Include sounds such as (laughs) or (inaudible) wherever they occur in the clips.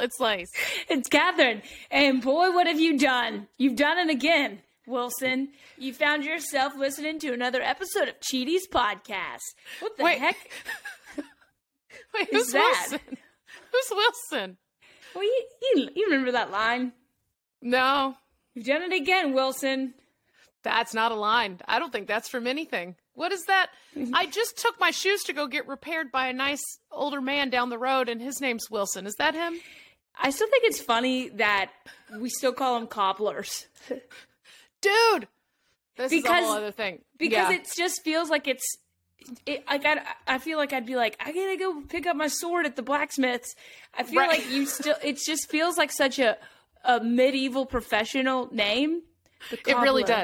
it's Lace. It's Catherine. And boy, what have you done? You've done it again, Wilson. You found yourself listening to another episode of Cheaties Podcast. What the Wait. heck? (laughs) Wait, Who's who's that? Wilson? Who's Wilson? Well, you, you, you remember that line? No, You've done it again, Wilson. that's not a line. I don't think that's from anything. What is that? (laughs) I just took my shoes to go get repaired by a nice older man down the road, and his name's Wilson. Is that him? I still think it's funny that we still call them cobblers Dude, this is a Because- whole other thing. because Yeah. it just feels like it's. It, I, I feel like I'd be like I gotta go pick up my sword at the blacksmith's. I feel Right. like you still. It just feels like such a a medieval professional name. It really cobbler.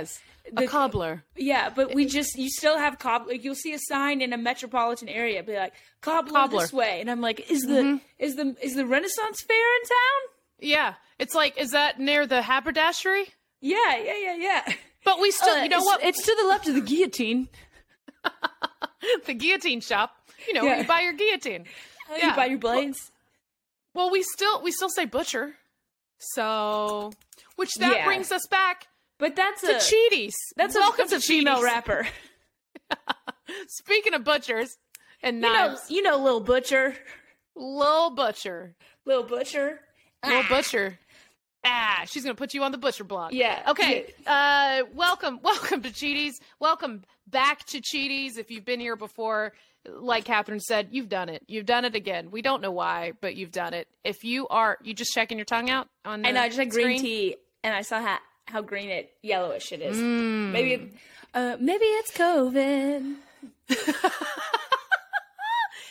Does. A The- cobbler. Yeah, but we just you still have cob. Like you'll see a sign in a metropolitan area, be like cobbler, Cobbler. this way, and I'm like, is the is the is the Renaissance fair in town? Yeah, it's like, is that near the haberdashery? Yeah, yeah, yeah, yeah. But we still, Uh, you know it's, what? It's to the left of the guillotine. (laughs) the guillotine shop. You know, Yeah. you buy your guillotine. You buy your blades. Well, we still we still say butcher. So, which that Yeah. brings us back But that's to a Cheaties. that's a Welcome that's a to female rapper. (laughs) Speaking of butchers and You know, knives, you know, little butcher, Lil Butcher, little butcher. Lil Butcher. Ah, she's gonna put you on the butcher block. Yeah. Okay. Uh, welcome, (laughs) welcome to Cheaties. Welcome back to Cheaties. If you've been here before, like Catherine said, you've done it. You've done it again. We don't know why, but you've done it. If you are, you just checking your tongue out on. The I know. I just had green tea, and I saw how how green it yellowish it is. Mm. Maybe, uh, maybe it's COVID. (laughs)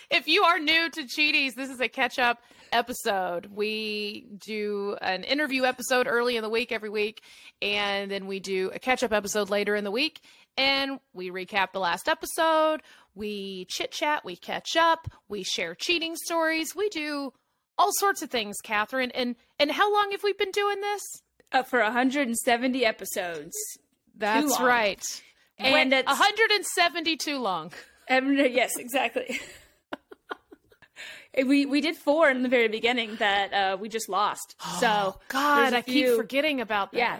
if you are new to Cheaties, this is a catch up episode. We do an interview episode early in the week every week, and then we do a catch up episode later in the week, and we recap the last episode. We chit chat, we catch up, we share cheating stories, we do all sorts of things, Catherine. And and how long have we been doing this? Uh, for 170 episodes. That's right. And And it's- 172 long. Um, yes, exactly. (laughs) we we did four in the very beginning that uh, we just lost. So Oh, God, I I keep forgetting about that. Yeah.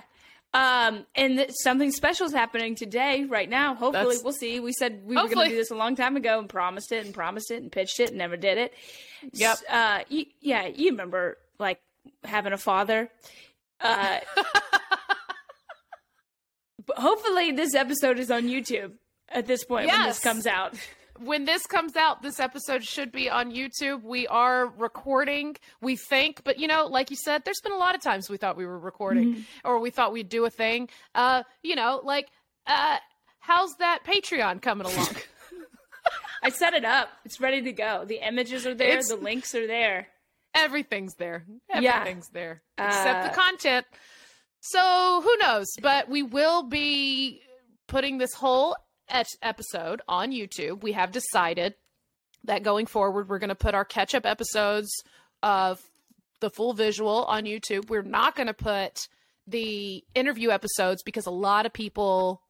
Um, and th- something special is happening today, right now. Hopefully, That's- we'll see. We said we were going to do this a long time ago and promised it and promised it and pitched it and never did it. Yep. Uh, you, yeah, you remember like having a father. Uh, (laughs) but hopefully, this episode is on YouTube at this point when this comes out. when this comes out, this episode should be on YouTube. We are recording, we think, but you know, like you said, there's been a lot of times we thought we were recording Mm-hmm. or we thought we'd do a thing. Uh, you know, like uh how's that Patreon coming along? (laughs) I set it up. It's ready to go. The images are there. It's- the links are there. Everything's there. Yeah. Everything's there. Except Uh, the content. So who knows? But we will be putting this whole et- episode on YouTube. We have decided that going forward, we're going to put our catch up episodes of the full visual on YouTube. We're not going to put the interview episodes because a lot of people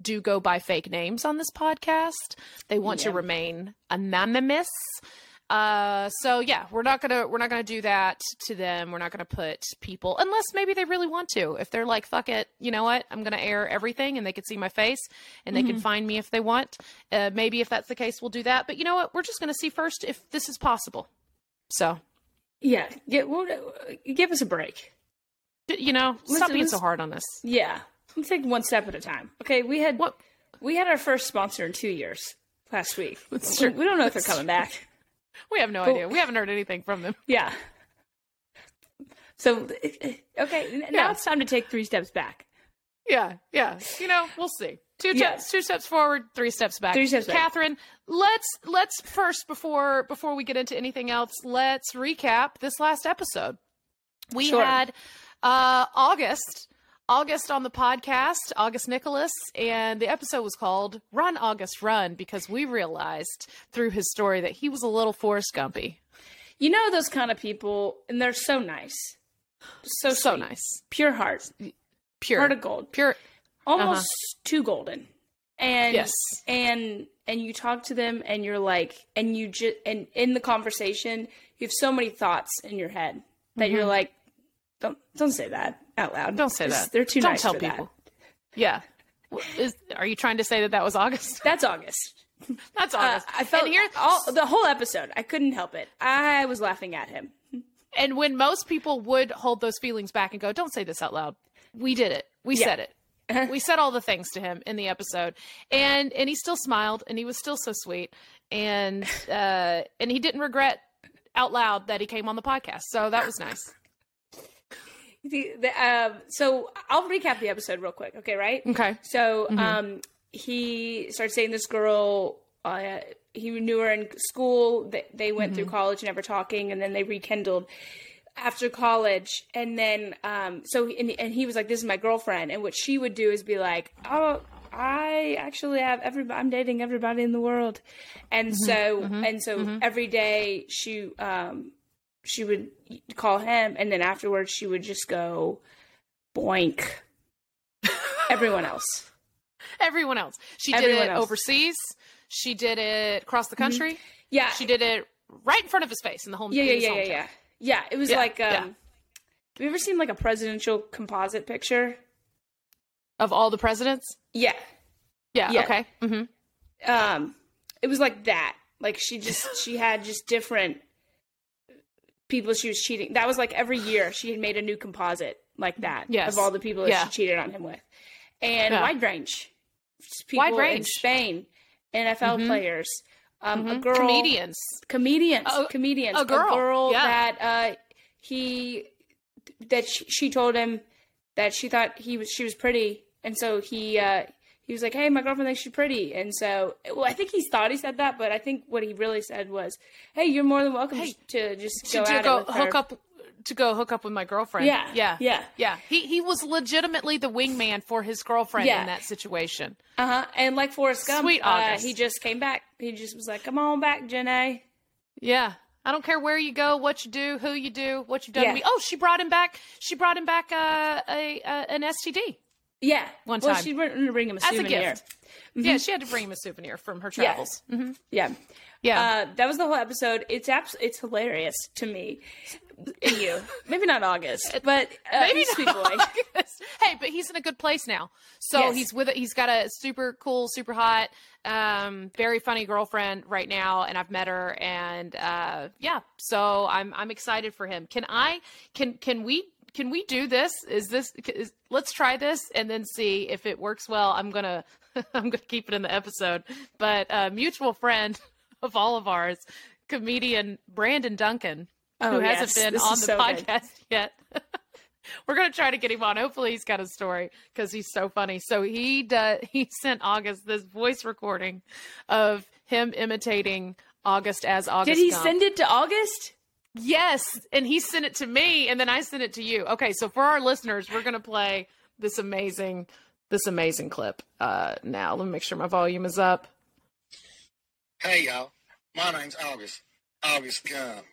do go by fake names on this podcast. They want to remain anonymous. Uh, so yeah, we're not gonna we're not gonna do that to them. We're not gonna put people unless maybe they really want to. If they're like, fuck it, you know what? I'm gonna air everything, and they can see my face, and they can find me if they want. Uh, maybe if that's the case, we'll do that. But you know what? We're just gonna see first if this is possible. So Yeah, get, well, give us a break. you know, stop being so hard on this. Yeah, let's take one step at a time. Okay, we had What? we had our first sponsor in two years last week. (laughs) We- We don't know if they're (laughs) coming back. (laughs) We have no But- idea. We haven't heard anything from them. (laughs) Yeah. So okay, now Yeah. it's time to take three steps back. Yeah, yeah. You know, we'll see. Two Yeah. steps, two steps forward, three steps back. Three steps back. Catherine, let's let's first before before we get into anything else, let's recap this last episode. we Sure. had uh, August. August on the podcast, August Nicholas, and the episode was called Run August Run because we realized through his story that he was a little Forrest Gumpy. You know those kind of people, and they're so nice, so So sweet. nice. pure heart, Pure. heart of gold, Pure. almost uh-huh. too golden. And Yes. and and you talk to them, and you're like, and you just and in the conversation, you have so many thoughts in your head that you're mm-hmm. like, don't don't say that out loud. Don't say that. They're too Don't nice tell people. that. Yeah. Is, are you trying to say that that was August? (laughs) That's August. (laughs) That's Uh, August. I felt and here, all the whole episode. I couldn't help it. I was laughing at him. and when most people would hold those feelings back and go, "Don't say this out loud," we did it. We Yeah. said it. (laughs) we said all the things to him in the episode, and and he still smiled, and he was still so sweet, and uh, and he didn't regret out loud that he came on the podcast. So that was nice. (laughs) The, the, um, so I'll recap the episode real quick. Okay, right? Okay. So um, he started saying this girl. Uh, he knew her in school. They, they went through college, never talking, and then they rekindled after college. And then, um, so and, and he was like, "This is my girlfriend." And what she would do is be like, "Oh, I actually have every i'm dating everybody in the world." And so, and so every day she, um, she would call him, and then afterwards she would just go, boink. (laughs) Everyone else. Everyone else, she did Everyone it else. Mm-hmm. overseas. She did it across the country. Yeah, She did it right in front of his face in the home. Yeah, yeah, yeah, yeah, yeah. Yeah, it was Yeah, like um yeah. have you ever seen like a presidential composite picture? Of all the presidents. Yeah. Yeah. Yeah. Okay. hmm Um it was like that. Like she just she had just different people she was cheating. That was like every year she had made a new composite like that Yes. of all the people that Yeah. she cheated on him with. And Yeah. wide range. People Wide in range. Spain, NFL players, um, a Mhm. girl Comedians. comedians A- comedians a girl, yeah. that uh he that she, she told him that she thought he was she was pretty and so he uh he was like hey my girlfriend thinks she's pretty and so well i think he thought he said that but i think what he really said was hey you're more than welcome Hey, to just to, go to at go hook her. up to go hook up with my girlfriend. Yeah, yeah, yeah. yeah. He he was legitimately the wingman for his girlfriend Yeah. in that situation. uh-huh and like Forrest Gump Sweet uh, August. he just came back he just was like come on back Janae Yeah. I don't care where you go, what you do, who you do, what you've done Yeah. to me. Oh, she brought him back. She brought him back uh, a, uh, an STD yeah One well time. she went to bring him a as a souvenir gift. Yeah, she had to bring him a souvenir from her Mm-hmm. Yeah. travels. hmm yeah Yeah. Uh, that was the whole episode. It's abs- it's hilarious to me. And you, maybe not August, but uh, Maybe he's a not boy. (laughs) August. Hey, but he's in a good place now. So Yes. he's with it. He's got a super cool, super hot, um, very funny girlfriend right now, and I've met her, and uh, yeah. So I'm I'm excited for him. Can I? Can can we? Can we do this? Is this? Is, let's try this and then see if it works well. I'm gonna (laughs) I'm gonna keep it in the episode. But a mutual friend (laughs) of all of ours, comedian Brandon Duncan, Oh, who yes. hasn't been This on the so good. podcast (laughs) yet. We're gonna try to get him on. Hopefully, he's got a story because he's so funny. So he does. He sent August this voice recording of him imitating August as August. Did he Gump. send it to August? Yes, and he sent it to me, and then I sent it to you. Okay, so for our listeners, we're gonna play this amazing, this amazing clip. Uh, now let me make sure my volume is up. Hey y'all, my name's August. August Gump.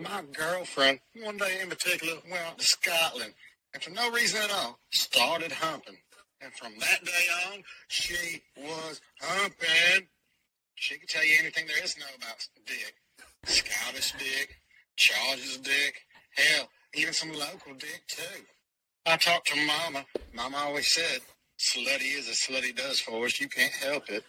My girlfriend, one day in particular, went out to Scotland and for no reason at all started humping. And from that day on, she was humping. She could tell you anything there is to know about dick. Scottish dick, Charles' dick, hell, even some local dick too. I talked to Mama. Mama always said, slutty is as slutty does for us. You can't help it.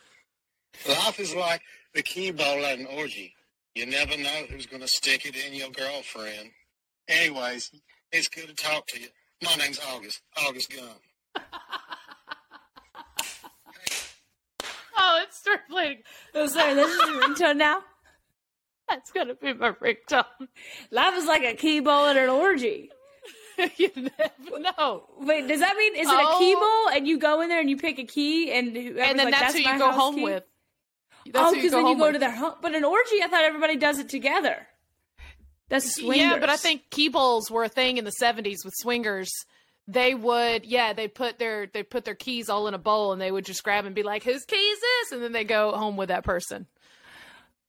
Life is like the key bowl at an orgy. You never know who's going to stick it in your girlfriend. Anyways, it's good to talk to you. My name's August. August Gump. (laughs) Oh, it's start playing. Oh, sorry, this is your ringtone now. That's gonna be my ringtone. Life is like a key bowl at an orgy. (laughs) you never know. Wait, does that mean is it a key Oh. bowl and you go in there and you pick a key and and then like, that's, who you go home key? with. That's oh, because then you go with. to their home. But an orgy, I thought everybody does it together. That's swingers. Yeah, but I think key bowls were a thing in the '70s with swingers. They would, yeah, they put their they put their keys all in a bowl, and they would just grab and be like, "Whose key is this?" And then they go home with that person.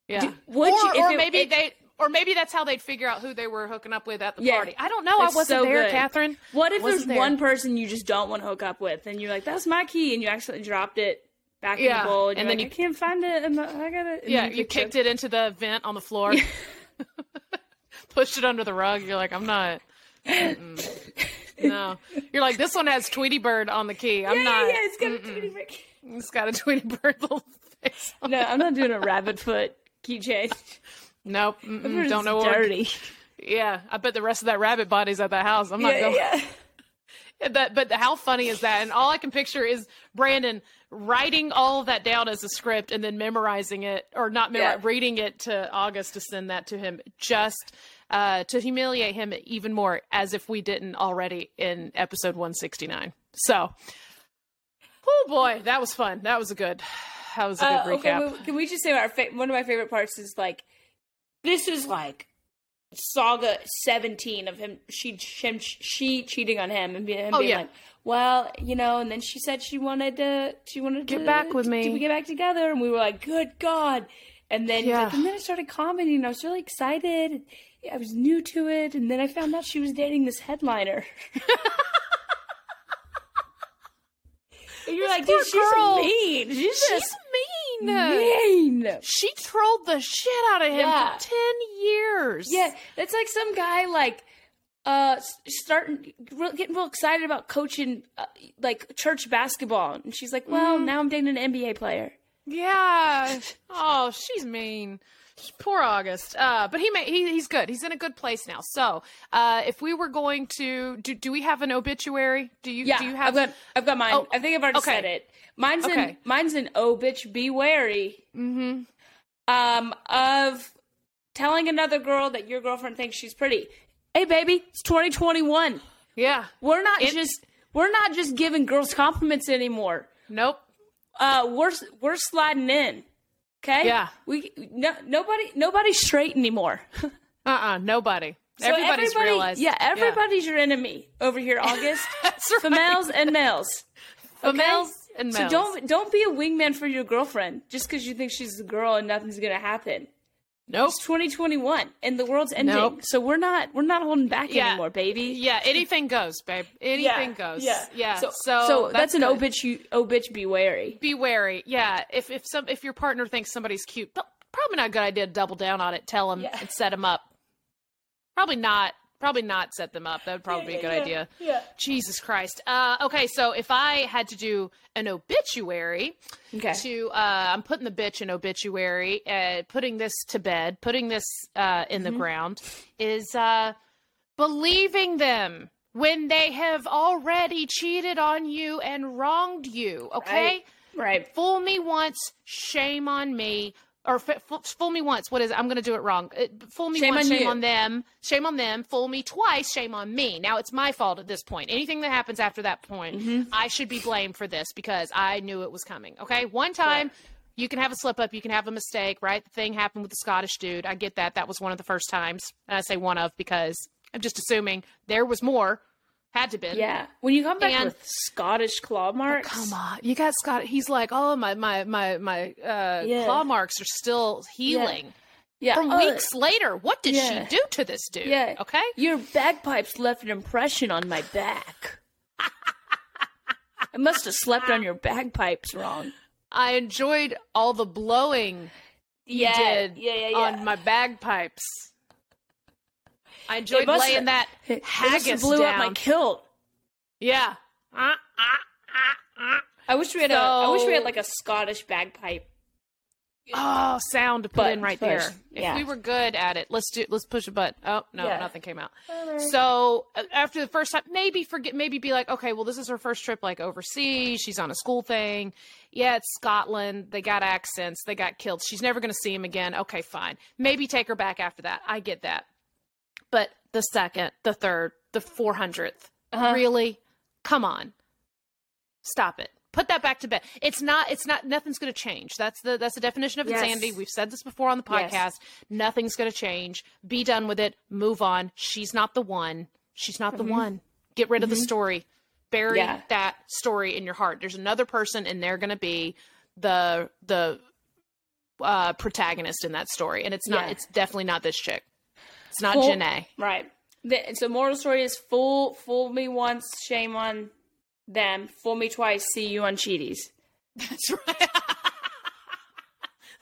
Yeah, would or, you- if or it- maybe it- they, or maybe that's how they'd figure out who they were hooking up with at the Yeah. party. I don't know. I wasn't so there, good. Catherine. What if there's there. one person you just don't want to hook up with, and you're like, "That's my key," and you accidentally dropped it back in the bowl, and, and then like, you- "I can't find it," and I got it. Yeah, you kicked it into the vent on the floor, (laughs) pushed it under the rug. You're like, I'm not. No, you're like this one has Tweety Bird on the key. I'm Yeah, not. yeah, yeah, it's got a Tweety Bird key. It's got a Tweety Bird (laughs) little face. on No, I'm not doing a rabbit foot keychain. (laughs) Nope. don't know what. Yeah, I bet the rest of that rabbit body's at the house. I'm not Yeah, going. yeah. (laughs) Yeah, That, but how funny is that? And all I can picture is Brandon writing all of that down as a script and then memorizing it, or not memori- Yeah. reading it to August to send that to him, just uh, to humiliate him even more, as if we didn't already in episode 169. So, oh boy, that was fun. That was a good. That was a good Uh, okay, recap. wait, can we just say our fa- one of my favorite parts is like this is like saga 17 of him she him she cheating on him and being, him Oh, being yeah. like well you know and then she said she wanted to she wanted to Get to back with me. to get back together and we were like good god and then he's Yeah. like, and then I started commenting and I was really excited I was new to it and then I found out she was dating this headliner (laughs) and you're like poor dude she's girl. mean she's, She's just mean. mean She trolled the shit out of him Yeah. for 10 years. Yeah, it's like some guy like uh starting real, getting real excited about coaching uh, like church basketball, and she's like, "Well, now I'm dating an NBA player." Yeah. (laughs) Oh, she's mean. Poor August. Uh, but he, may, he he's good. He's in a good place now. So, uh, if we were going to do, do we have an obituary? Do you? Yeah, Do you have? I've got I've got mine. Oh, I think I've already okay. said it. Mine's in Okay. mine's an oh bitch be wary. Mm-hmm. Um, of telling another girl that your girlfriend thinks she's pretty. Hey, baby, it's 2021. yeah. We're not It- just we're not just giving girls compliments anymore. Nope. uh we're we're sliding in okay Yeah. we no, nobody nobody's straight anymore (laughs) Uh. uh Nobody. So Everybody's everybody- realized. yeah everybody's your enemy over here (laughs) august That's right. females and males okay? Females and males. so don't don't be a wingman for your girlfriend just because you think she's a girl and nothing's gonna happen Nope. it's 2021 and the world's ending Nope. so we're not we're not holding back Yeah. anymore baby Yeah. Anything goes, babe. Anything goes. Yeah. so, So, so that's, an good. oh bitch you oh bitch be wary be wary. Yeah, if if some if your partner thinks somebody's cute, probably not a good idea to double down on it. Tell them Yeah. and set them up. Probably not. Probably not set them up. That would probably be a good yeah, idea. yeah. Jesus Christ. Uh, okay, so if I had to do an obituary, okay to uh, I'm putting the bitch in obituary, uh, putting this to bed, putting this uh, in Mm-hmm. the ground, is uh, believing them when they have already cheated on you and wronged you. Okay, right fool me once, shame on me. Or f- f- fool me once. What is? it? I'm going to do it wrong. Uh, fool me Shame once, on shame you. on them. Shame on them. Fool me twice, shame on me. Now it's my fault at this point. Anything that happens after that point, Mm-hmm. I should be blamed for this because I knew it was coming. Okay, one time. You can have a slip up, you can have a mistake, right? The thing happened with the Scottish dude. I get that. That was one of the first times. And I say one of because I'm just assuming there was more. Had to been. Yeah, when you come back And- with Scottish claw marks, Come on, you got Scott. He's like, oh my my my my uh, Yeah. claw marks are still healing yeah, from uh, weeks later. What did yeah. she do to this dude? Yeah, Okay. Your bagpipes left an impression on my back. I must have slept on your bagpipes wrong. I enjoyed all the blowing you Yeah, did yeah, yeah, yeah. on my bagpipes. I enjoyed must laying have- that It must have haggis blew down. up my kilt. yeah. I wish we had a. I wish we had like a Scottish bagpipe. Oh, sound to put Button in right push. there. If Yeah. we were good at it, let's do. Let's push a button. Oh no, Yeah. nothing came out. So uh, after the first time, maybe forget. Maybe be like, okay, well, this is her first trip like overseas. She's on a school thing. Yeah, it's Scotland. They got accents. They got killed. She's never going to see him again. Okay, fine. Maybe take her back after that. I get that. But the second, the third, the 400th. Uh-huh. Really? come on, stop it. Put that back to bed. It's not. It's not. Nothing's going to change. That's the. That's the definition of Yes. insanity. We've said this before on the podcast. Yes. Nothing's going to change. Be done with it. Move on. She's not the one. She's not the one. Get rid of the story. Bury Yeah. that story in your heart. There's another person, and they're going to be the the uh, protagonist in that story, and it's not. Yeah. It's definitely not this chick. It's not Full- Janae. Right. The, so moral story is fool fool me once, shame on them. Fool me twice, see you on cheaties. (laughs) That's right. (laughs)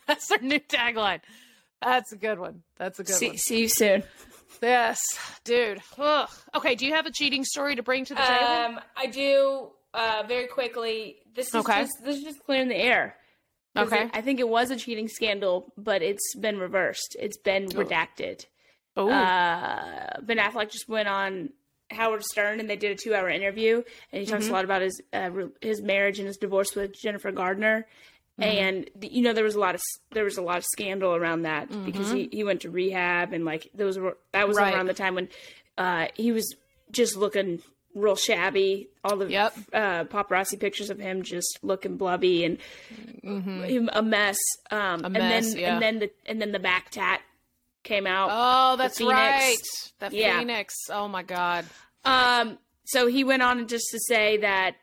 That's our new tagline. That's a good one. That's a good See, one. see you soon. Yes, dude. Ugh. Okay, do you have a cheating story to bring to the table? Um, I do uh, very quickly. This is Okay. just this is just clearing the air. Okay. it- I think it was a cheating scandal, but it's been reversed. It's been redacted. Ooh. Uh, ben Affleck just went on Howard Stern and they did a two-hour interview, and he talks a lot about his uh, his marriage and his divorce with Jennifer Gardner. And you know there was a lot of there was a lot of scandal around that because he, he went to rehab and like those were that was Right. around the time when uh, he was just looking real shabby. All the Yep. uh, paparazzi pictures of him just looking blubby and him a mess. Um, and Mm-hmm. mess, then yeah. and then the and then the back tat came out. oh, that's Phoenix. right. The Yeah. Phoenix. Oh my God. Um, so he went on just to say that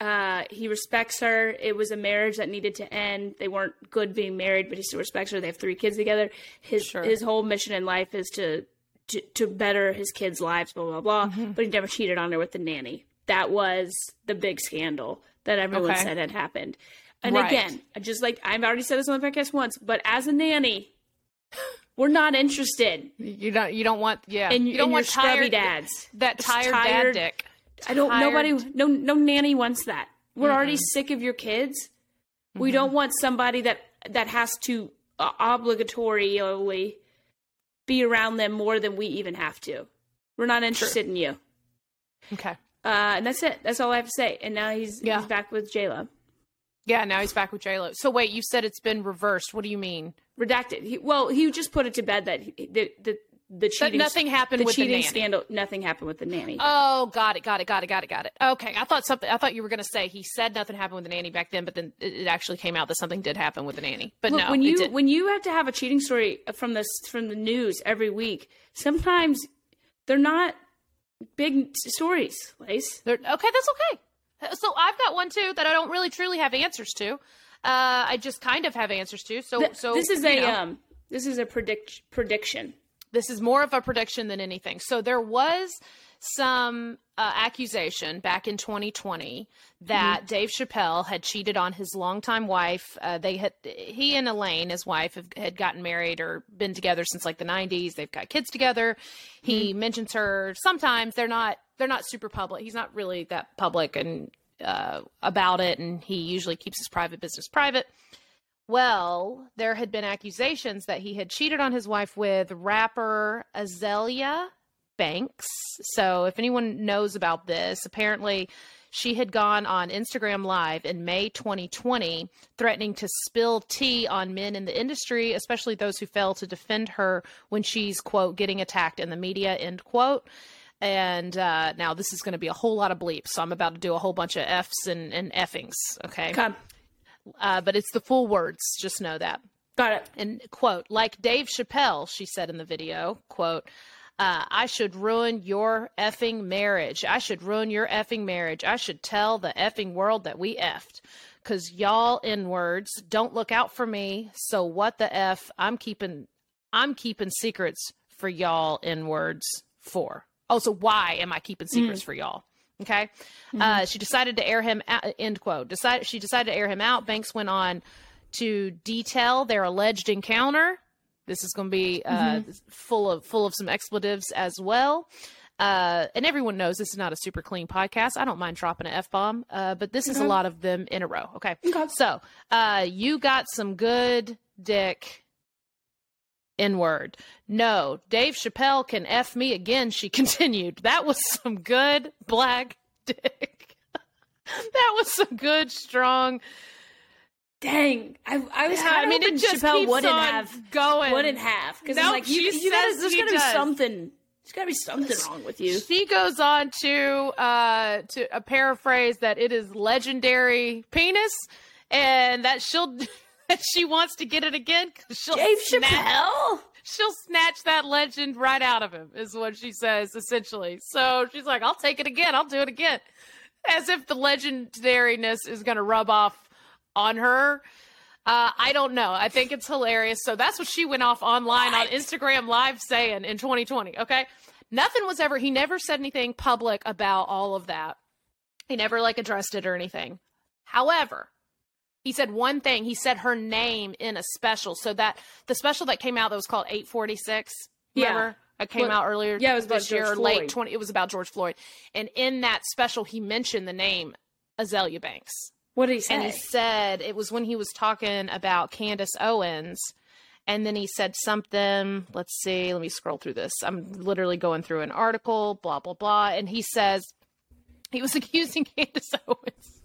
uh, he respects her. It was a marriage that needed to end. They weren't good being married, but he still respects her. They have three kids together. His Sure. his whole mission in life is to to, to better his kids' lives. Blah blah blah. Mm-hmm. But he never cheated on her with the nanny. That was the big scandal that everyone Okay. said had happened. And Right. again, I just like I've already said this on the podcast once, but as a nanny, we're not interested You don't. You don't want. Yeah. in, you don't want your tired dads. That tired, tired- dad dick. I don't. tired- Nobody. No. No nanny wants that. We're already sick of your kids. We don't want somebody that that has to uh, obligatorily be around them more than we even have to. We're not interested in you. Okay. Uh, and that's it. That's all I have to say. And now he's Yeah. he's back with J Lo. Yeah. Now he's back with J Lo. So wait, you said it's been reversed. What do you mean? Redacted. He, well, he just put it to bed that he, the the the That cheating nothing happened the with the cheating nanny. scandal. Nothing happened with the nanny. Oh, got it, got it, got it, got it, got it. Okay, I thought something. I thought you were going to say he said nothing happened with the nanny back then, but then it, actually came out that something did happen with the nanny. But Look, no, when you when you have to have a cheating story from this from the news every week, sometimes they're not big stories, Lace. They're- okay, that's okay. So I've got one too that I don't really truly have answers to. Uh, I just kind of have answers to. So, so this is a know. um this is a predict prediction. this is more of a prediction than anything. So there was some uh, accusation back in 2020 that Dave Chappelle had cheated on his longtime wife. Uh, they had he and Elaine, his wife, have, had gotten married or been together since like the 90s. They've got kids together. He mentions her sometimes. They're not they're not super public. He's not really that public and uh, about it, and he usually keeps his private business private. Well, there had been accusations that he had cheated on his wife with rapper Azealia Banks. So, if anyone knows about this, apparently she had gone on Instagram Live in May 2020, threatening to spill tea on men in the industry, especially those who fail to defend her when she's, quote, getting attacked in the media, end quote. And uh, now this is going to be a whole lot of bleeps. So I'm about to do a whole bunch of F's and, and effings. Okay. Come, Uh, but it's the full words. Just know that got it. and quote like dave chappelle she said in the video quote uh, i should ruin your effing marriage i should ruin your effing marriage i should tell the effing world that we effed because y'all in words don't look out for me so what the f i'm keeping i'm keeping secrets for y'all in words for oh so why am i keeping secrets for y'all okay uh, she decided to air him out end quote decided she decided to air him out banks went on to detail their alleged encounter. This is going to be uh, full of full of some expletives as well. Uh, and everyone knows this is not a super clean podcast. I don't mind dropping an f bomb, uh, but this is a lot of them in a row. Okay, so uh, you got some good dick. In word, no. Dave Chappelle can f me again. She (laughs) continued. That was some good black dick. (laughs) that was some good strong Dang, I, I was. Yeah, I mean, it just Chappelle keeps wouldn't on have going. Wouldn't have because Nope, I'm like, you, you says there's he got to be something, There's got to be something wrong with you. She goes on to uh to a paraphrase that it is legendary penis and that she'll (laughs) (laughs) she wants to get it again 'cause she'll Dave snatch, Chappelle. she'll snatch that legend right out of him is what she says essentially. So she's like, I'll take it again. I'll do it again. As if the legendariness is going to rub off on her. Uh, I don't know. I think it's hilarious. So that's what she went off online on Instagram Live saying in 2020. Okay. Nothing was ever, he never said anything public about all of that. He never like addressed it or anything. However, he said one thing. He said her name in a special. So that the special that came out that was called 846. Yeah. Remember? It came Well, out earlier yeah, it was about this year, George late Floyd. 20. It was about George Floyd. And in that special, he mentioned the name Azealia Banks. What did he say? And he said it was when he was talking about Candace Owens. And then he said something. Let's see. Let me scroll through this. I'm literally going through an article, blah, blah, blah. And he says he was (laughs) accusing Candace Owens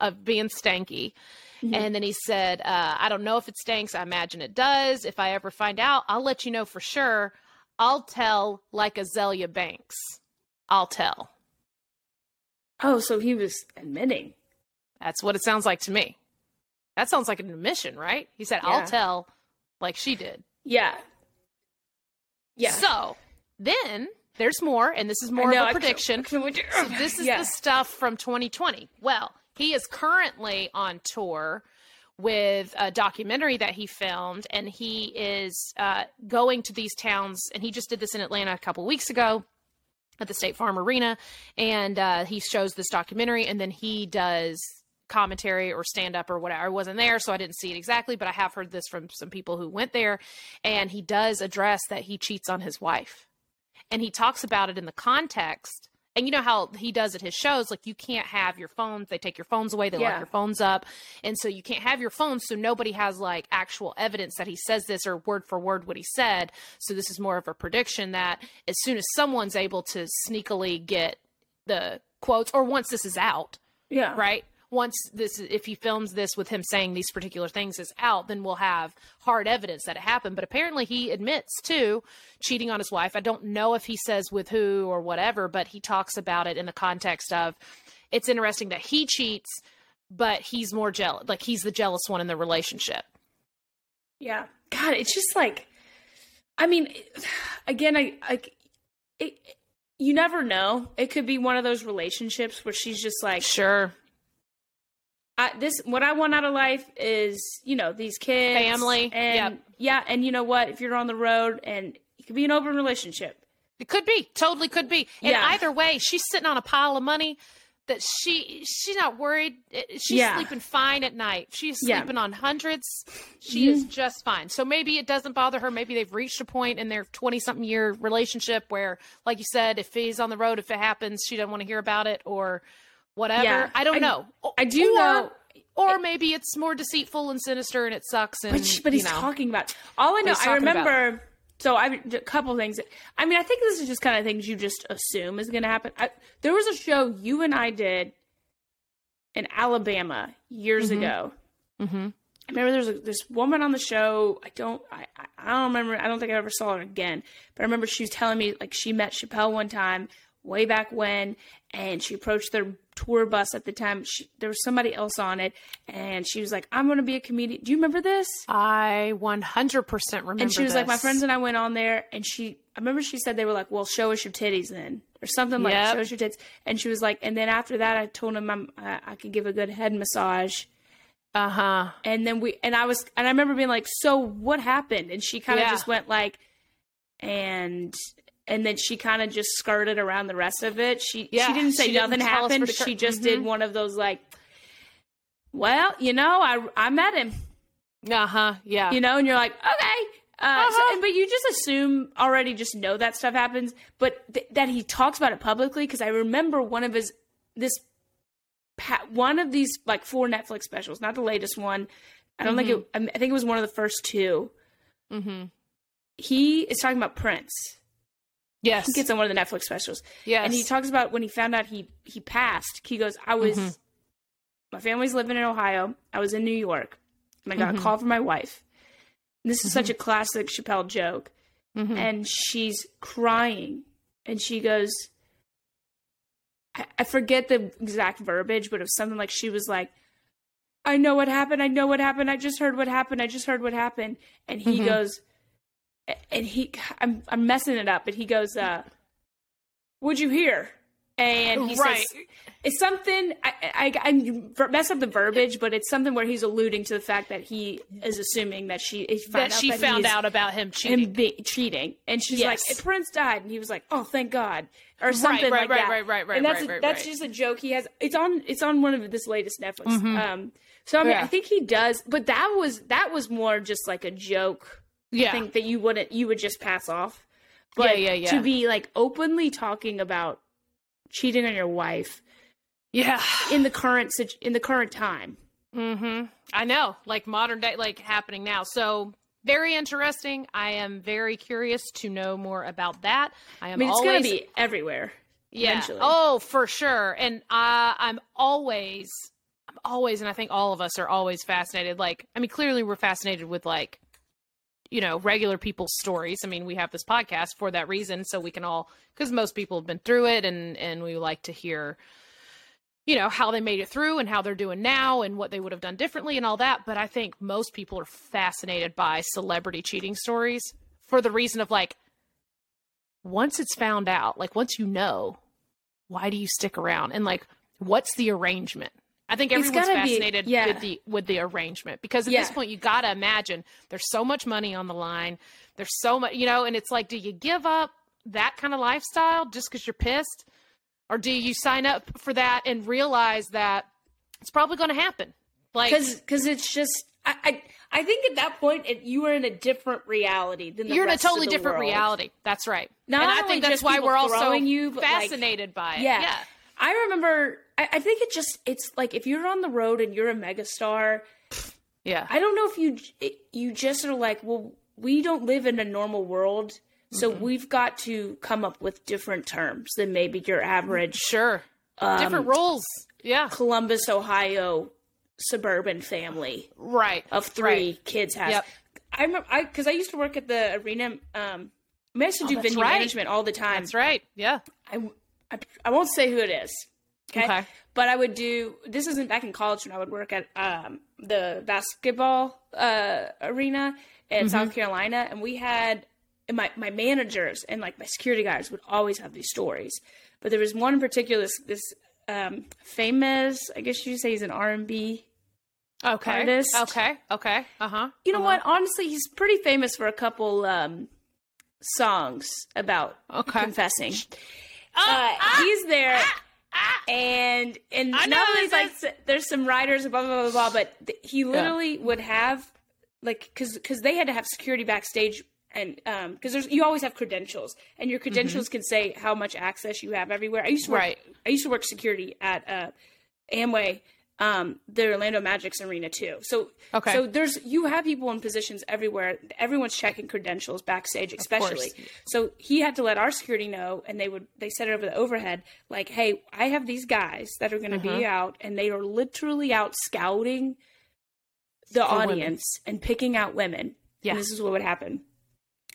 of being stanky. And then he said, uh, I don't know if it stinks. I imagine it does. If I ever find out, I'll let you know for sure. I'll tell like Azealia Banks. I'll tell. oh, so he was admitting. That's what it sounds like to me. That sounds like an admission, right? He said, Yeah. I'll tell like she did. Yeah. Yeah. So then there's more, and this is more know, of a prediction. (laughs) can do- So (laughs) this is Yeah. the stuff from 2020. Well, he is currently on tour with a documentary that he filmed, and he is uh, going to these towns. And he just did this in Atlanta a couple weeks ago at the State Farm Arena, and uh, he shows this documentary, and then he does commentary or stand up or whatever. I wasn't there, so I didn't see it exactly, but I have heard this from some people who went there, and he does address that he cheats on his wife, and he talks about it in the context. And you know how he does at his shows, like you can't have your phones. They take your phones away. They lock your phones up, and so you can't have your phone. So nobody has like actual evidence that he says this or word for word what he said. So this is more of a prediction that as soon as someone's able to sneakily get the quotes, or once this is out, yeah. right? Once this, if he films this with him saying these particular things is out, then we'll have hard evidence that it happened. But apparently, he admits to cheating on his wife. I don't know if he says with who or whatever, but he talks about it in the context of it's interesting that he cheats, but he's more jealous. Like he's the jealous one in the relationship. Yeah. God, it's just like, I mean, again, I, I, it, you never know. It could be one of those relationships where she's just like, Sure. I, this, what I want out of life is, you know, these kids, Family, and yep. yeah, and you know what? If you're on the road, and it could be an open relationship. It could be, totally could be. And Yeah. either way, she's sitting on a pile of money that she she's not worried. She's Yeah. sleeping fine at night. She's Yeah. sleeping on hundreds. She mm-hmm. is just fine. So maybe it doesn't bother her. Maybe they've reached a point in their twenty something year relationship where, like you said, if he's on the road, if it happens, she doesn't want to hear about it or whatever. Yeah. I don't I- know. I do or, know- Or maybe it's more deceitful and sinister and it sucks. And But, but he's know. talking about all I know. I talking about remember. So I a couple things. I mean, I think this is just kind of things you just assume is going to happen. I, there was a show you and I did in Alabama years ago. Mhm. I remember there was a, this woman on the show. I don't. I I don't remember. I don't think I ever saw her again. But I remember she was telling me like she met Chappelle one time way back when, and she approached their tour bus at the time. She, there was somebody else on it, and she was like, "I'm going to be a comedian." Do you remember this? I one hundred percent remember. and she was like, "My friends and I went on there," and she, I remember she said they were like, "Well, show us your titties then," or something like, Yep. "Show us your tits." And she was like, and then after that, I told him I'm, I, I could give a good head massage, Uh huh. and then we, and I was, and I remember being like, "So what happened?" And she kind of Yeah. just went like, and. And then she kind of just skirted around the rest of it. She Yeah, she didn't say she didn't nothing happened, but sure. she just Mhm. did one of those like, well, you know, I I met him. Uh huh. Yeah. you know, and you're like, okay. Uh, Uh-huh. but you just assume already, just know that stuff happens. But th- that he talks about it publicly, because I remember one of his this one of these like four Netflix specials, not the latest one. I don't think it. I I think it was one of the first two. mm-hmm. He is talking about Prince. Yes. He gets on one of the Netflix specials, yes. and he talks about when he found out he he passed. He goes, "I was, Mhm. my family's living in Ohio. I was in New York, and I got Mhm. a call from my wife. And this is such a classic Chappelle joke, Mhm. and she's crying and she goes, I, I forget the exact verbiage, but it was something like she was like, I know what happened. I know what happened. I just heard what happened. I just heard what happened. And he Mhm. goes, and he, I'm, I'm messing it up, but he goes, uh, what'd you hear? And he Right. says, it's something, I, I, I mess up the verbiage, but it's something where he's alluding to the fact that he is assuming that she, he found that out she that found out about him cheating. him be- cheating, and she's Yes. like, "Prince died," and he was like, "Oh, thank God," or something right, like right, that. right, right, right, And that's right, a- right, that's just a joke he has. It's on it's on one of this latest Netflix. Um, so I mean, Yeah. I think he does, but that was that was more just like a joke yeah. think that you wouldn't you would just pass off. Yeah, But yeah, yeah. to be like openly talking about cheating on your wife yeah. in the current in the current time. Mm-hmm. I know, like modern day, like happening now. So very interesting. I am very curious to know more about that. I am I mean, it's always gonna be everywhere. yeah. eventually. Oh, for sure. And uh, I'm always, I'm always, and I think all of us are always fascinated. Like, I mean, clearly we're fascinated with like, you know, regular people's stories. I mean, we have this podcast for that reason, so we can all, because most people have been through it, and and we like to hear you know how they made it through and how they're doing now and what they would have done differently and all that. But i think most people are fascinated by celebrity cheating stories for the reason of like once it's found out like once you know why do you stick around? And like what's the arrangement i think everyone's gotta be- fascinated yeah. with the with the arrangement because at Yeah. this point you gotta imagine there's so much money on the line there's so much you know and it's like do you give up that kind of lifestyle just because you're pissed or do you sign up for that and realize that it's probably going to happen like because because it's just I, I I think at that point it, you are in a different reality than the you're in a totally different world. reality that's right Not and i think that's why we're all so you, but, like- fascinated by it Yeah. yeah I remember. I, I think it just it's like if you're on the road and you're a megastar. yeah I don't know if you you just are like, well, we don't live in a normal world, so we've got to come up with different terms than maybe your average sure um, different roles. yeah Columbus, Ohio suburban family right of three Right. kids has. Yep. I remember I because I used to work at the arena. Um, I used to Oh, that's venue right. management all the time. that's right yeah I, I, I won't say who it is. Okay? Okay. But I would do this isn't back in college when I would work at um, the basketball uh, arena in Mm-hmm. South Carolina, and we had and my my managers and like my security guards would always have these stories. But there was one in particular, this, this um, famous, I guess you say he's an R and B. okay Artist. okay okay uh-huh You know what? Honestly, he's pretty famous for a couple um, songs about Okay. confessing. uh, he's there, and and I know not only this like there's some writers, blah blah blah blah, but th- he literally would have like because because they had to have security backstage. And um, because there's you always have credentials, and your credentials can say how much access you have everywhere. I used to work, Mm-hmm. Right. I used to work security at uh, Amway, um, the Orlando Magic's arena too. So Okay. so there's you have people in positions everywhere. Everyone's checking credentials backstage, especially. So he had to let our security know, and they would they set it over the overhead, like, "Hey, I have these guys that are going to Uh-huh. be out, and they are literally out scouting the women. audience and picking out women. Yeah. And this is what would happen.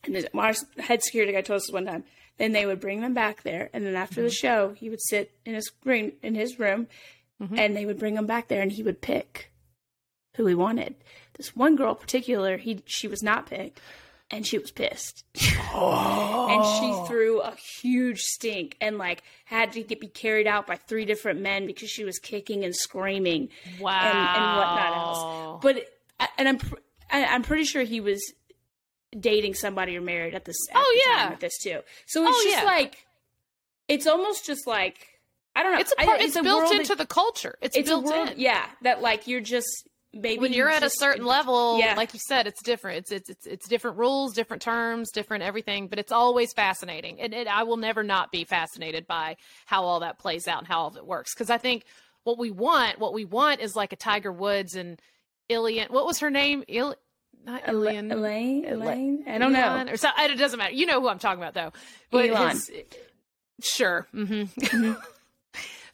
And this, our head security guy told us one time. Then they would bring them back there, and then after the Mm-hmm. show, he would sit in his room in his room, Mm-hmm. and they would bring him back there, and he would pick who he wanted. This one girl in particular, he she was not picked, and she was pissed. and she threw a huge stink and like had to get be carried out by three different men because she was kicking and screaming wow and, and whatnot else. But and I'm I'm pretty sure he was dating somebody or married at this. At Oh, the yeah. time with this too. So it's Oh, just yeah. like it's almost just like I don't know. it's a I- part, it's, a built into that- the culture it's, it's built world, in yeah. That like you're just maybe when you're you at a certain level, Yeah. like you said, it's different. It's, it's it's it's different rules, different terms, different everything. But it's always fascinating, and it, I will never not be fascinated by how all that plays out and how all of it works. Because I think what we want, what we want, is like a Tiger Woods and Ilian. What was her name? Il, not Ela- Ilian. Elaine, Elaine. I don't Elon, know. Or so, it doesn't matter. You know who I'm talking about, though. But Elon. his- sure. hmm (laughs)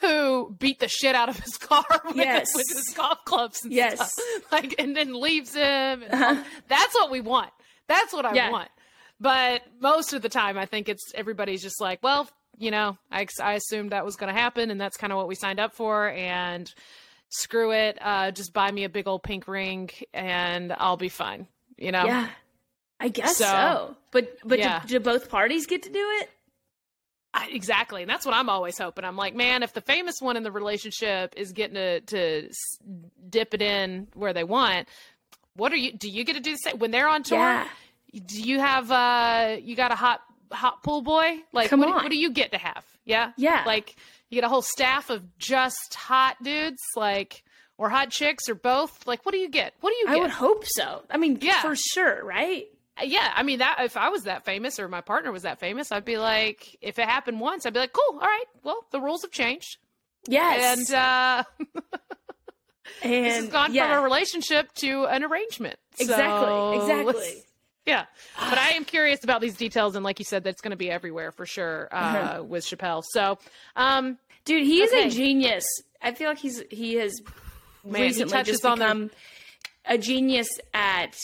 who beat the shit out of his car (laughs) with, Yes. with his golf clubs and Yes. stuff. (laughs) Like, and then leaves him. All- That's what we want. That's what I Yeah. want. but most of the time, I think it's everybody's just like, well, you know, I, I assumed that was going to happen, and that's kind of what we signed up for, and screw it, uh, just buy me a big old pink ring, and I'll be fine. You know, Yeah, I guess so. So- But but Yeah. do, do both parties get to do it? I, exactly, and that's what I'm always hoping. I'm like, man, if the famous one in the relationship is getting to to dip it in where they want, what are you? Do you get to do the same when they're on tour? Yeah. Do you have uh you got a hot hot pool boy? Like Come what, do- on. what do you get to have? Yeah? Yeah. Like you get a whole staff of just hot dudes like or hot chicks or both? Like what do you get? What do you get? I would hope so. I mean, Yeah. for sure, right? Yeah, I mean that if I was that famous or my partner was that famous, I'd be like if it happened once, I'd be like, "Cool. All right. Well, the rules have changed." Yes. And uh and (laughs) this has gone yeah. from a relationship to an arrangement. Exactly, So, exactly. let's- Yeah, but I am curious about these details, and like you said, that's going to be everywhere for sure uh, Uh-huh. with Chappelle. So, um, Dude, he is Okay. a genius. I feel like he's he has Man, he recently touches just become a genius at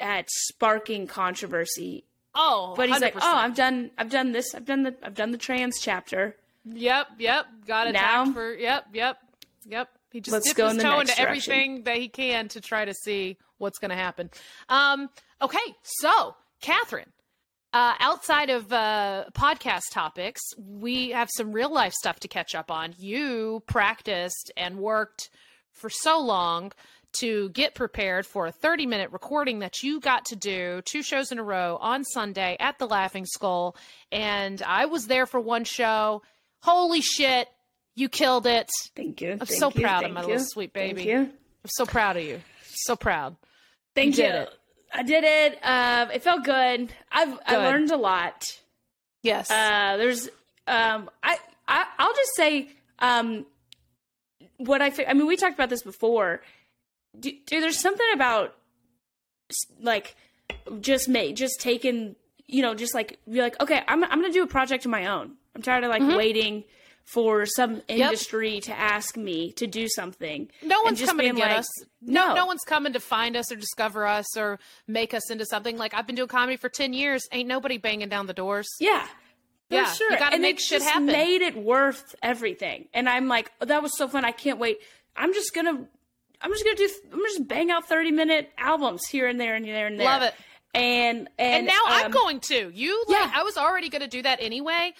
at sparking controversy. oh, But he's like, 100%. "Oh, I've done I've done this. I've done the I've done the trans chapter. Yep, yep. Got attacked Now- for yep, yep, yep. He just Let's dipped go his in toe into direction. everything that he can to try to see what's going to happen. Um, okay, so Catherine, uh, outside of uh, podcast topics, we have some real life stuff to catch up on. You practiced and worked for so long to get prepared for a 30 minute recording that you got to do two shows in a row on Sunday at the Laughing Skull. And I was there for one show. Holy shit, you killed it. Thank you. I'm thank so you, proud of my you, little sweet Thank baby. you. I'm so proud of you. So proud. Thank you. did it. I did it. Um, it felt good. I've I learned a lot. Yes. Uh, there's um, I, I I'll just say um, what I I mean we talked about this before. Dude, there's something about like just make just taking you know just like be like okay I'm I'm gonna do a project of my own. I'm tired of like Mm-hmm. waiting for some industry to ask me to do something. no one's coming to get like, us. No, no. no one's coming to find us or discover us or make us into something. Like I've been doing comedy for ten years. Ain't nobody banging down the doors. Yeah. For Yeah, you sure. gotta and make it shit just happen. made it worth everything. And I'm like, oh, that was so fun. I can't wait. I'm just gonna I'm just gonna do I'm just bang out 30 minute albums here and there and there and there. Love it. And and, And now I'm um, going to. You like yeah. I was already going to do that anyway,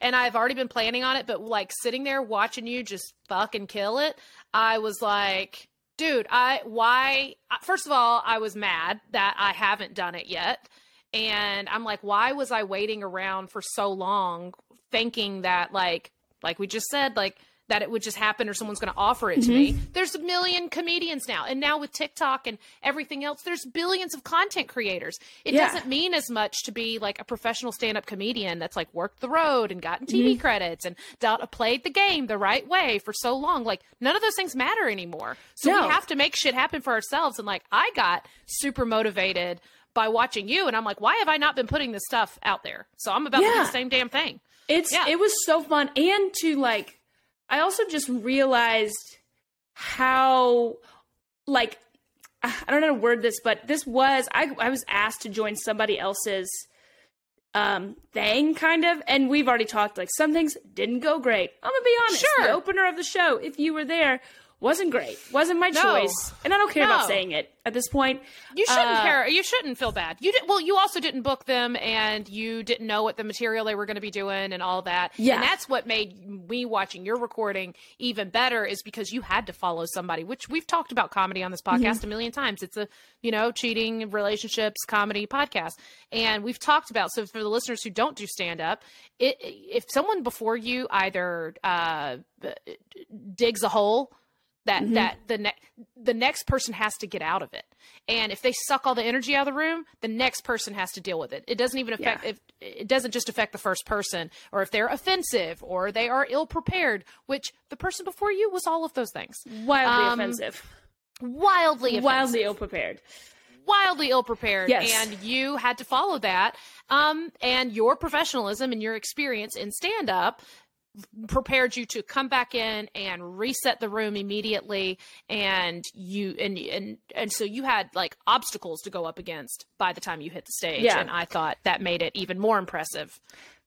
and I've already been planning on it. But like sitting there watching you just fucking kill it, I was like, dude, I why? First of all, I was mad that I haven't done it yet, and I'm like, why was I waiting around for so long, thinking that like like we just said like. That it would just happen, or someone's going to offer it to me. Mm-hmm. There's a million comedians now, and now with TikTok and everything else, there's billions of content creators. It Yeah. doesn't mean as much to be like a professional stand-up comedian that's like worked the road and gotten TV Mm-hmm. credits and done, played the game the right way for so long. Like none of those things matter anymore. So No. we have to make shit happen for ourselves. And like I got super motivated by watching you, and I'm like, why have I not been putting this stuff out there? So I'm about to do the same damn thing. It's Yeah. it was so fun and to like I also just realized how like I don't know how to word this, but this was I I was asked to join somebody else's um thing kind of and we've already talked like some things didn't go great. I'm gonna be honest. Sure. The opener of the show, if you were there, wasn't great. Wasn't my No. choice. And I don't care No. about saying it at this point. You shouldn't Uh, care. You shouldn't feel bad. You did well. You also didn't book them, and you didn't know what the material they were going to be doing, and all that. Yeah. and that's what made me watching your recording even better. Is because you had to follow somebody, which we've talked about comedy on this Mm-hmm. podcast a million times. It's a you know cheating relationships comedy podcast, and we've talked about. So for the listeners who don't do stand up, it, if someone before you either uh, digs a hole that Mm-hmm. that the ne- the next person has to get out of it and if they suck all the energy out of the room the next person has to deal with it it doesn't even affect Yeah. if it doesn't just affect the first person or if they're offensive or they are ill prepared which the person before you was all of those things Wildly Um, offensive. wildly offensive Wildly ill prepared. wildly ill prepared Yes. and you had to follow that um and your professionalism and your experience in stand up prepared you to come back in and reset the room immediately and you and and and so you had like obstacles to go up against by the time you hit the stage Yeah. and i thought that made it even more impressive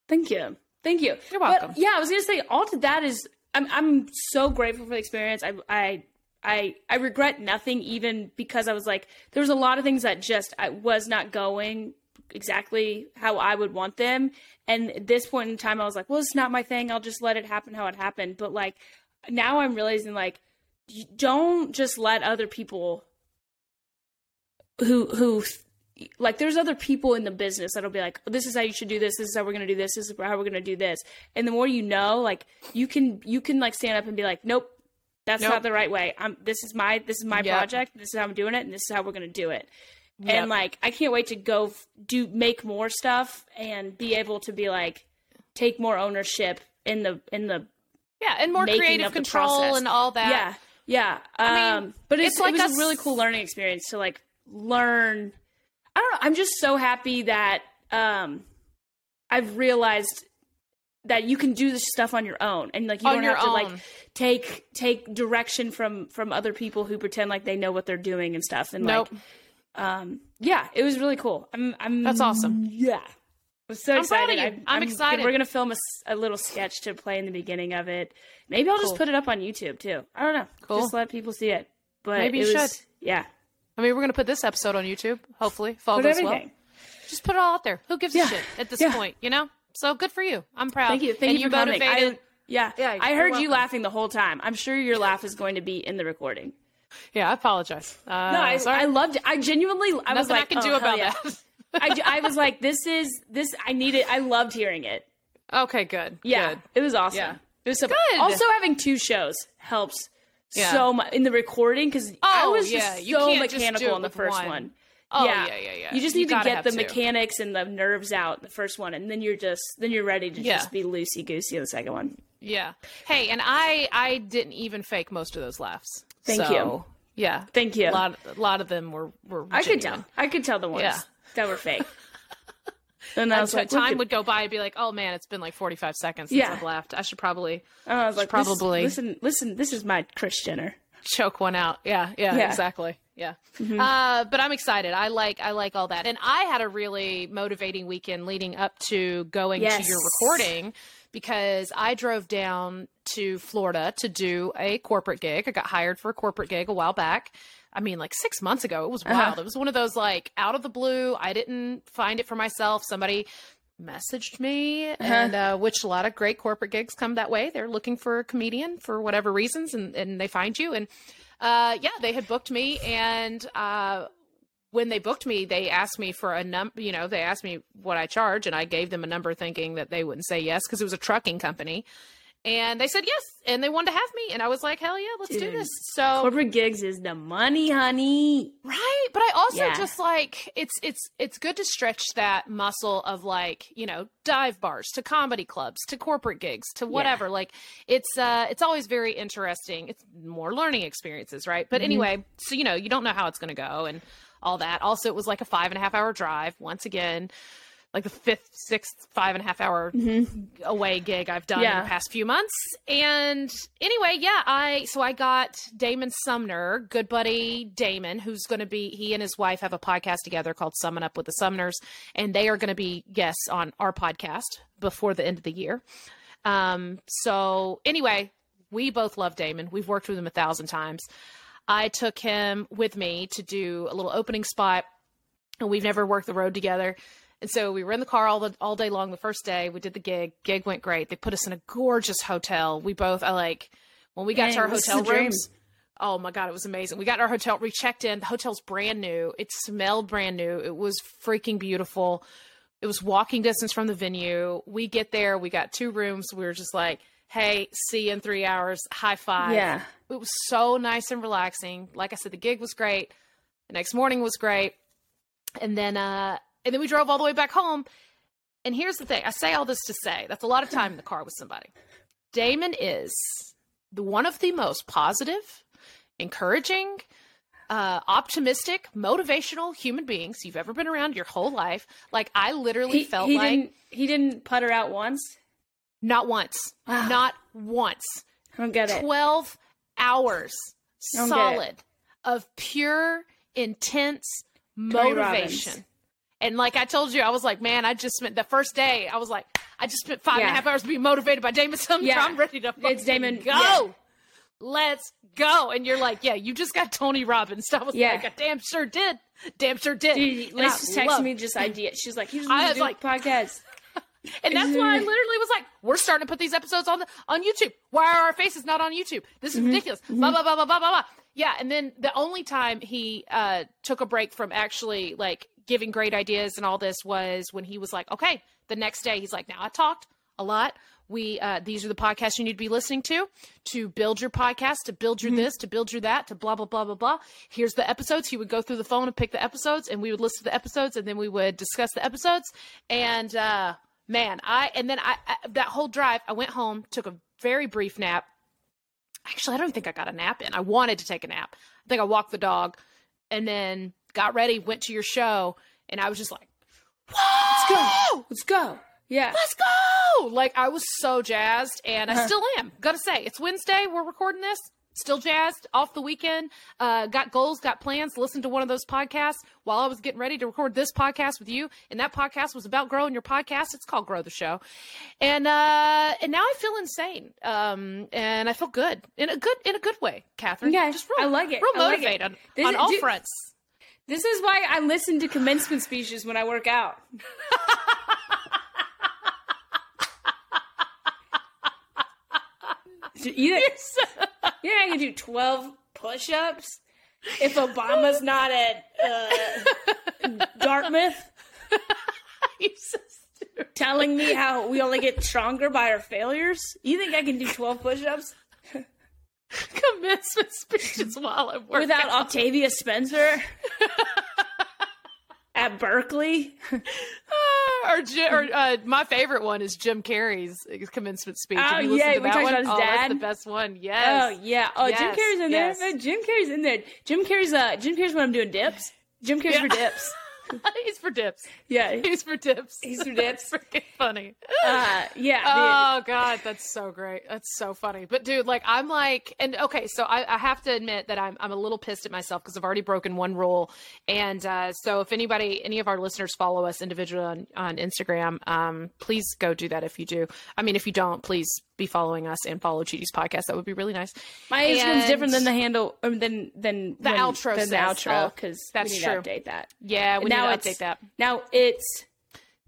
Thank you. Thank you. You're But, welcome. yeah, I was gonna say all to that is I'm I'm so grateful for the experience. I I I I regret nothing even because I was like there was a lot of things that just I was not going exactly how I would want them. And at this point in time I was like, well it's not my thing. I'll just let it happen how it happened. But like now I'm realizing like don't just let other people who who like there's other people in the business that'll be like this is how you should do this this is how we're going to do this this is how we're going to do this and the more you know like you can you can like stand up and be like nope that's Nope. not the right way i'm this is my this is my Yep. project this is how i'm doing it and this is how we're going to do it Yep. and like i can't wait to go f- do make more stuff and be able to be like take more ownership in the in the yeah and more creative control and all that yeah, yeah. I mean, um, but it's, it's like it was us- a really cool learning experience to like learn. I don't know. I'm just so happy that um, I've realized that you can do this stuff on your own, and like you On don't have to own. like take take direction from from other people who pretend like they know what they're doing and stuff. And nope like, um, yeah, it was really cool. I'm, I'm That's awesome. Yeah. I'm so I'm excited. you. I- I'm excited. We're gonna film a, a, little sketch to play in the beginning of it. Maybe I'll Cool. just put it up on YouTube too. I don't know. Cool. Just let people see it. But Maybe you was, should. Yeah. i mean we're gonna put this episode on youtube hopefully if all Put goes everything. well just put it all out there who gives Yeah. a shit at this Yeah. point you know so good for you i'm proud Thank you. Thank and you for coming. motivated I, yeah. Yeah, I heard you laughing the whole time. I'm sure your laugh is going to be in the recording. Yeah i apologize uh, No, I, sorry. I loved it. I genuinely, I was Nothing like, I can oh, do about yeah. that. (laughs) I, I was like, this is this. I needed. I loved hearing it. okay, good. Yeah, Good. it was awesome. Yeah. It was so Good. Also, having two shows helps Yeah. so much in the recording because I Oh, was just yeah, you so just mechanical in the first one. one. Oh, yeah. yeah, yeah, yeah. You just need to gotta get the two. mechanics and the nerves out in the first one, and then you're just then you're ready to Yeah. just be loosey goosey in the second one. Yeah. Hey, and I I didn't even fake most of those laughs. Thank So, you. Yeah. Thank you. A lot a lot of them were were I could tell. I could tell the ones Yeah. that were fake. (laughs) and I was like, time would go by and be like, "Oh man, it's been like 45 seconds since Yeah. I've laughed. I should probably I was like, probably- probably listen, listen. This is my Chris Jenner. choke one out." Yeah, yeah, Yeah. exactly. Yeah. Mm-hmm. Uh, but I'm excited. I like I like all that. And I had a really motivating weekend leading up to going to your recording because I drove down to Florida to do a corporate gig. I got hired for a corporate gig a while back. I mean, like six months ago. It was Uh-huh. wild. It was one of those like out of the blue. I didn't find it for myself. Somebody messaged me and uh, which a lot of great corporate gigs come that way they're looking for a comedian for whatever reasons and, and they find you and uh, yeah they had booked me and uh, when they booked me they asked me for a number you know they asked me what i charge and i gave them a number thinking that they wouldn't say yes because it was a trucking company and they said yes and they wanted to have me and i was like hell yeah let's do this so Corporate gigs is the money, honey. Right, but I also Yeah. just like it's it's it's good to stretch that muscle of like, you know, dive bars to comedy clubs to corporate gigs to whatever. Like it's uh it's always very interesting. It's more learning experiences, right? But anyway, so you know, you don't know how it's gonna go and all that. Also it was like a five and a half hour drive once again. Like the fifth, sixth, five and a half hour away gig I've done in the past few months. And anyway, yeah, I so I got Damon Sumner, good buddy Damon, who's going to be he and his wife have a podcast together called Summon Up with the Sumners, and they are going to be guests on our podcast before the end of the year. Um, so anyway, we both love Damon. We've worked with him a thousand times. I took him with me to do a little opening spot, and we've never worked the road together. And so we were in the car all the all day long the first day. We did the gig. Gig went great. They put us in a gorgeous hotel. We both I like when we got Dang, to our hotel rooms. Oh my god, it was amazing. We got our hotel, we checked in. The hotel's brand new. It smelled brand new. It was freaking beautiful. It was walking distance from the venue. We get there, we got two rooms. We were just like, "Hey, see you in 3 hours. High five. Yeah. It was so nice and relaxing. Like I said, the gig was great. The next morning was great. And then uh and then we drove all the way back home. And here's the thing. I say all this to say that's a lot of time in the car with somebody. Damon is the one of the most positive, encouraging, uh, optimistic, motivational human beings you've ever been around your whole life. Like I literally He, felt he like didn't he didn't putter out once. Not once. Not once. I don't get it. 12 hours don't get it. solid of pure, intense Tony motivation. Robbins. And like I told you, I was like, man, I just spent the first day, I was like, I just spent five and a Yeah. half hours being motivated by Damon Sumner. Yeah. I'm ready to It's Damon- go. yeah. Let's go. And you're like, yeah, you just got Tony Robbins. (laughs) I was Yeah. like, I damn sure did. Damn sure did. Dude, And Liz just texted me just ideas. She's like, "He's I was do like- podcast." (laughs) And that's why I (laughs) literally was like, we're starting to put these episodes on the, on YouTube. Why are our faces not on YouTube? This is ridiculous. Blah, blah, blah, blah, blah, blah, blah. Yeah. And then the only time he uh, took a break from actually like giving great ideas and all this was when he was like, okay, the next day he's like, now I talked a lot. We uh, these are the podcasts you need to be listening to to build your podcast, to build your this, to build your that, to blah blah blah blah blah. Here's the episodes. He would go through the phone and pick the episodes, and we would listen to the episodes, and then we would discuss the episodes. And uh, man, I and then I, I that whole drive, I went home, took a very brief nap. Actually, I don't think I got a nap in. I wanted to take a nap. I think I walked the dog, and then got ready, went to your show, and I was just like, Let's go. Let's go. Yeah. let's go like i was so jazzed and Uh-huh. i still am gotta say it's wednesday we're recording this still jazzed off the weekend uh got goals got plans listened to one of those podcasts while i was getting ready to record this podcast with you and that podcast was about growing your podcast it's called grow the show and uh and now i feel insane um and i feel good in a good in a good way catherine Yeah, just real, I like it. real I like it. motivated on, on all dude- fronts This is why I listen to commencement speeches when I work out. you, (laughs) know I can do 12 push-ups if Obama's not at uh, Dartmouth (laughs) You're so telling me how we only get stronger by our failures. You think I can do 12 push-ups (laughs) commencement speeches while i'm working without Octavia Spencer (laughs) at Berkeley? or, Ji- or uh, my favorite one is Jim Carrey's commencement speech. Oh, yeah, we that talked one? about his oh, that's dad. the best one. Oh Yes. yeah. Oh, Jim Carrey's in yes. there. Oh, Jim Carrey's in there. Jim Carrey's uh Jim Carrey's when I'm doing dips. Jim Carrey's for dips. (laughs) (laughs) He's for dips. Yeah. He's for dips. He's for (laughs) dips. That's freaking funny. Uh yeah. (laughs) Oh god, that's so great. That's so funny. But dude, like I'm like, and okay, so I, I have to admit that I'm I'm a little pissed at myself because I've already broken one rule. And uh, so if anybody, any of our listeners follow us individually on, on Instagram, um, please go do that if you do. I mean, if you don't, please be following us and follow Cheaties podcast. That would be really nice. My Instagram's different than the handle um, than than The when- outro than the outro Oh, because that's we need true. to update that. Yeah, we now need to update that. Now it's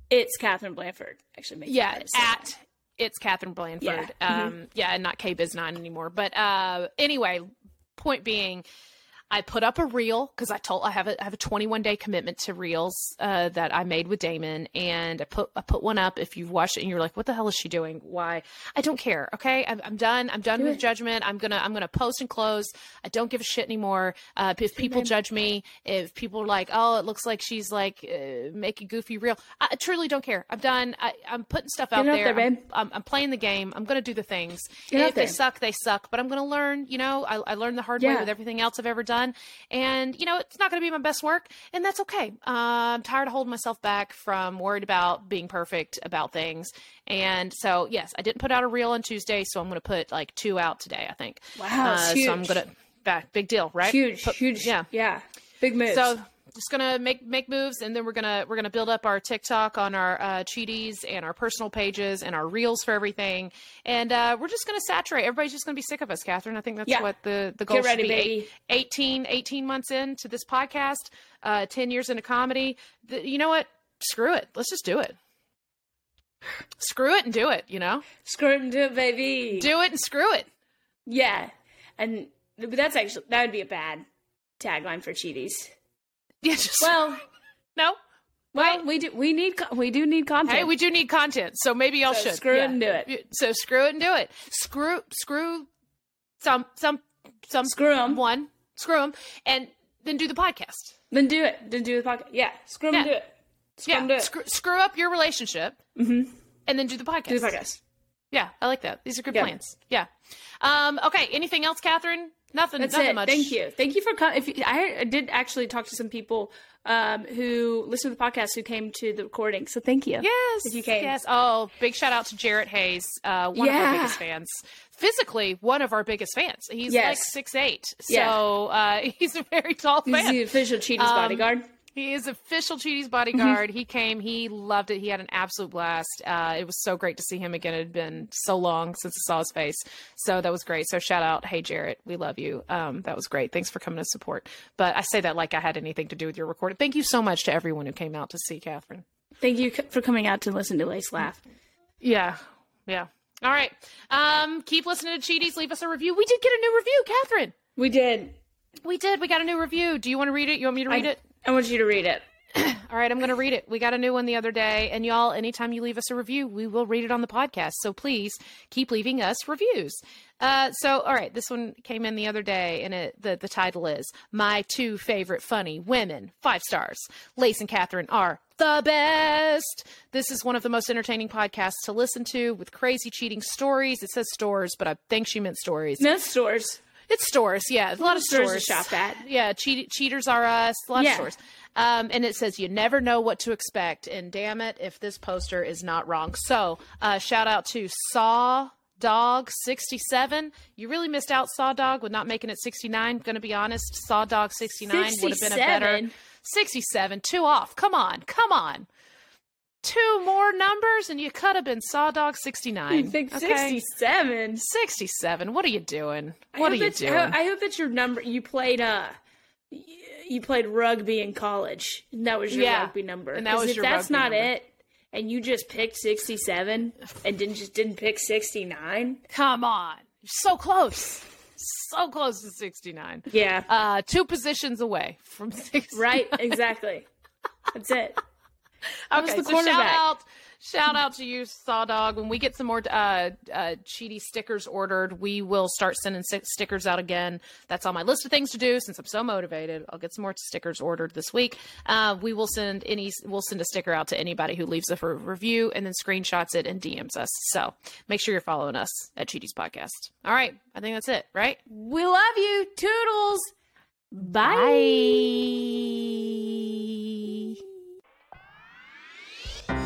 it's Catherine Blanford actually making Yeah, at it's Catherine Blanford. Yeah. Mm-hmm. Um, yeah, and not KBizz9 anymore. But uh, anyway, point being, I put up a reel because I told I have a I have a 21 day commitment to reels uh, that I made with Damon, and I put I put one up. If you've watched it and you're like, "What the hell is she doing? Why?" I don't care. Okay, I'm, I'm done. I'm done with judgment. I'm gonna I'm gonna post and close. I don't give a shit anymore. Uh, if people judge me, if people are like, "Oh, it looks like she's like uh, making goofy reel," I truly don't care. I'm done. I, I'm putting stuff out it there. there, I'm- I'm, I'm playing the game. I'm gonna do the things. If they suck, they suck. But I'm gonna learn. You know, I, I learned the hard way with everything else I've ever done, and you know, it's not gonna be my best work, and that's okay. Uh, I'm tired of holding myself back from worried about being perfect about things, and so yes, I didn't put out a reel on Tuesday, so I'm gonna put like two out today. I think. Wow, Uh, so I'm gonna back big deal, right? huge, Put- huge. Yeah. yeah. Big moves. So just gonna make make moves, and then we're gonna we're gonna build up our TikTok on our uh, cheaties and our personal pages and our reels for everything, and uh, we're just gonna saturate. Everybody's just gonna be sick of us, Catherine. I think that's Yeah. what the the goal Get ready, should be. baby. 18, 18 months into this podcast, uh, ten years into comedy. The, you know what? Screw it. Let's just do it. Screw it and do it. You know, Screw it and do it, baby. do it and screw it. yeah. And but that's actually that would be a bad tagline for cheaties. (laughs) Yeah, just Well, (laughs) no. well, we do we need we do need content. Hey, we do need content, so maybe y'all So should screw it and do it. So screw it and do it. Screw, screw, some, some, some. Screw 'em. One, screw them, and then do the podcast. then do it. Then do the podcast. Yeah, Screw and Yeah. do it. Screw Yeah, do it. screw, screw up your relationship, mm-hmm. and then do the podcast. do the podcast. Yeah, I like that. These are good Yeah. plans. Yeah. Um, okay. Anything else, Catherine? Nothing. That's nothing it. much. Thank you. Thank you for coming. If you, I, did actually talk to some people um, who listen to the podcast who came to the recording. So thank you. Yes. If you came. Yes. Oh, big shout out to Jarrett Hayes, uh, one of our biggest fans. Physically, one of our biggest fans. He's like six eight, Yeah. so uh, (laughs) he's a very tall He's the official Cheaties Um, bodyguard. He is official Cheaties bodyguard. he came. He loved it. He had an absolute blast. Uh, it was so great to see him again. It had been so long since I saw his face. So that was great. So shout out, hey Jarrett, we love you. Um, that was great. Thanks for coming to support. But I say that like I had anything to do with your recording. Thank you so much to everyone who came out to see Catherine. Thank you for coming out to listen to Lace laugh. Yeah, yeah. All right. Um, keep listening to Cheaties. Leave us a review. We did get a new review, Catherine. We did. We did. We got a new review. Do you want to read it? You want me to read I, it? I want you to read it. (clears throat) All right, I'm going to read it. We got a new one the other day. And y'all, anytime you leave us a review, we will read it on the podcast. So please keep leaving us reviews. Uh, so, all right, this one came in the other day, and it, the, the title is My Two Favorite Funny Women, five stars. Lace and Catherine are the best. This is one of the most entertaining podcasts to listen to with crazy cheating stories. It says stores, but I think she meant stories. No stores. It's stores, yeah. A lot of stores stores. to shop at. Yeah, cheat- cheaters are us. A lot Yeah. of stores. Um, and it says you never know what to expect. And damn it, if this poster is not wrong. So, uh, shout out to Saw Dog 67. You really missed out, Saw Dog, with not making it 69. Going to be honest, Saw Dog 69 would have been a better 67? 67. Two off. Come on, come on. Two more numbers, and you could have been Saw Dog 69. (laughs) You think okay? 67. 67. What are you doing? What are you doing? I, hope that's your number. You played uh, you played rugby in college. And that was your Yeah, rugby number. and that was if your that's not number. it, and you just picked sixty seven and didn't just didn't pick sixty nine. Come on. So close. So close to 69. Yeah. Uh, two positions away from 60. right. (laughs) Exactly. That's it. Was Okay, the so shout out, shout out to you, Saw Dog. When we get some more uh, uh, cheaty stickers ordered, we will start sending stickers out again. That's on my list of things to do. Since I'm so motivated, I'll get some more stickers ordered this week. Uh, we will send any, we'll send a sticker out to anybody who leaves a review and then screenshots it and DMs us. So make sure you're following us at Cheaties Podcast. All right, I think that's it. Right. We love you. Toodles. Bye.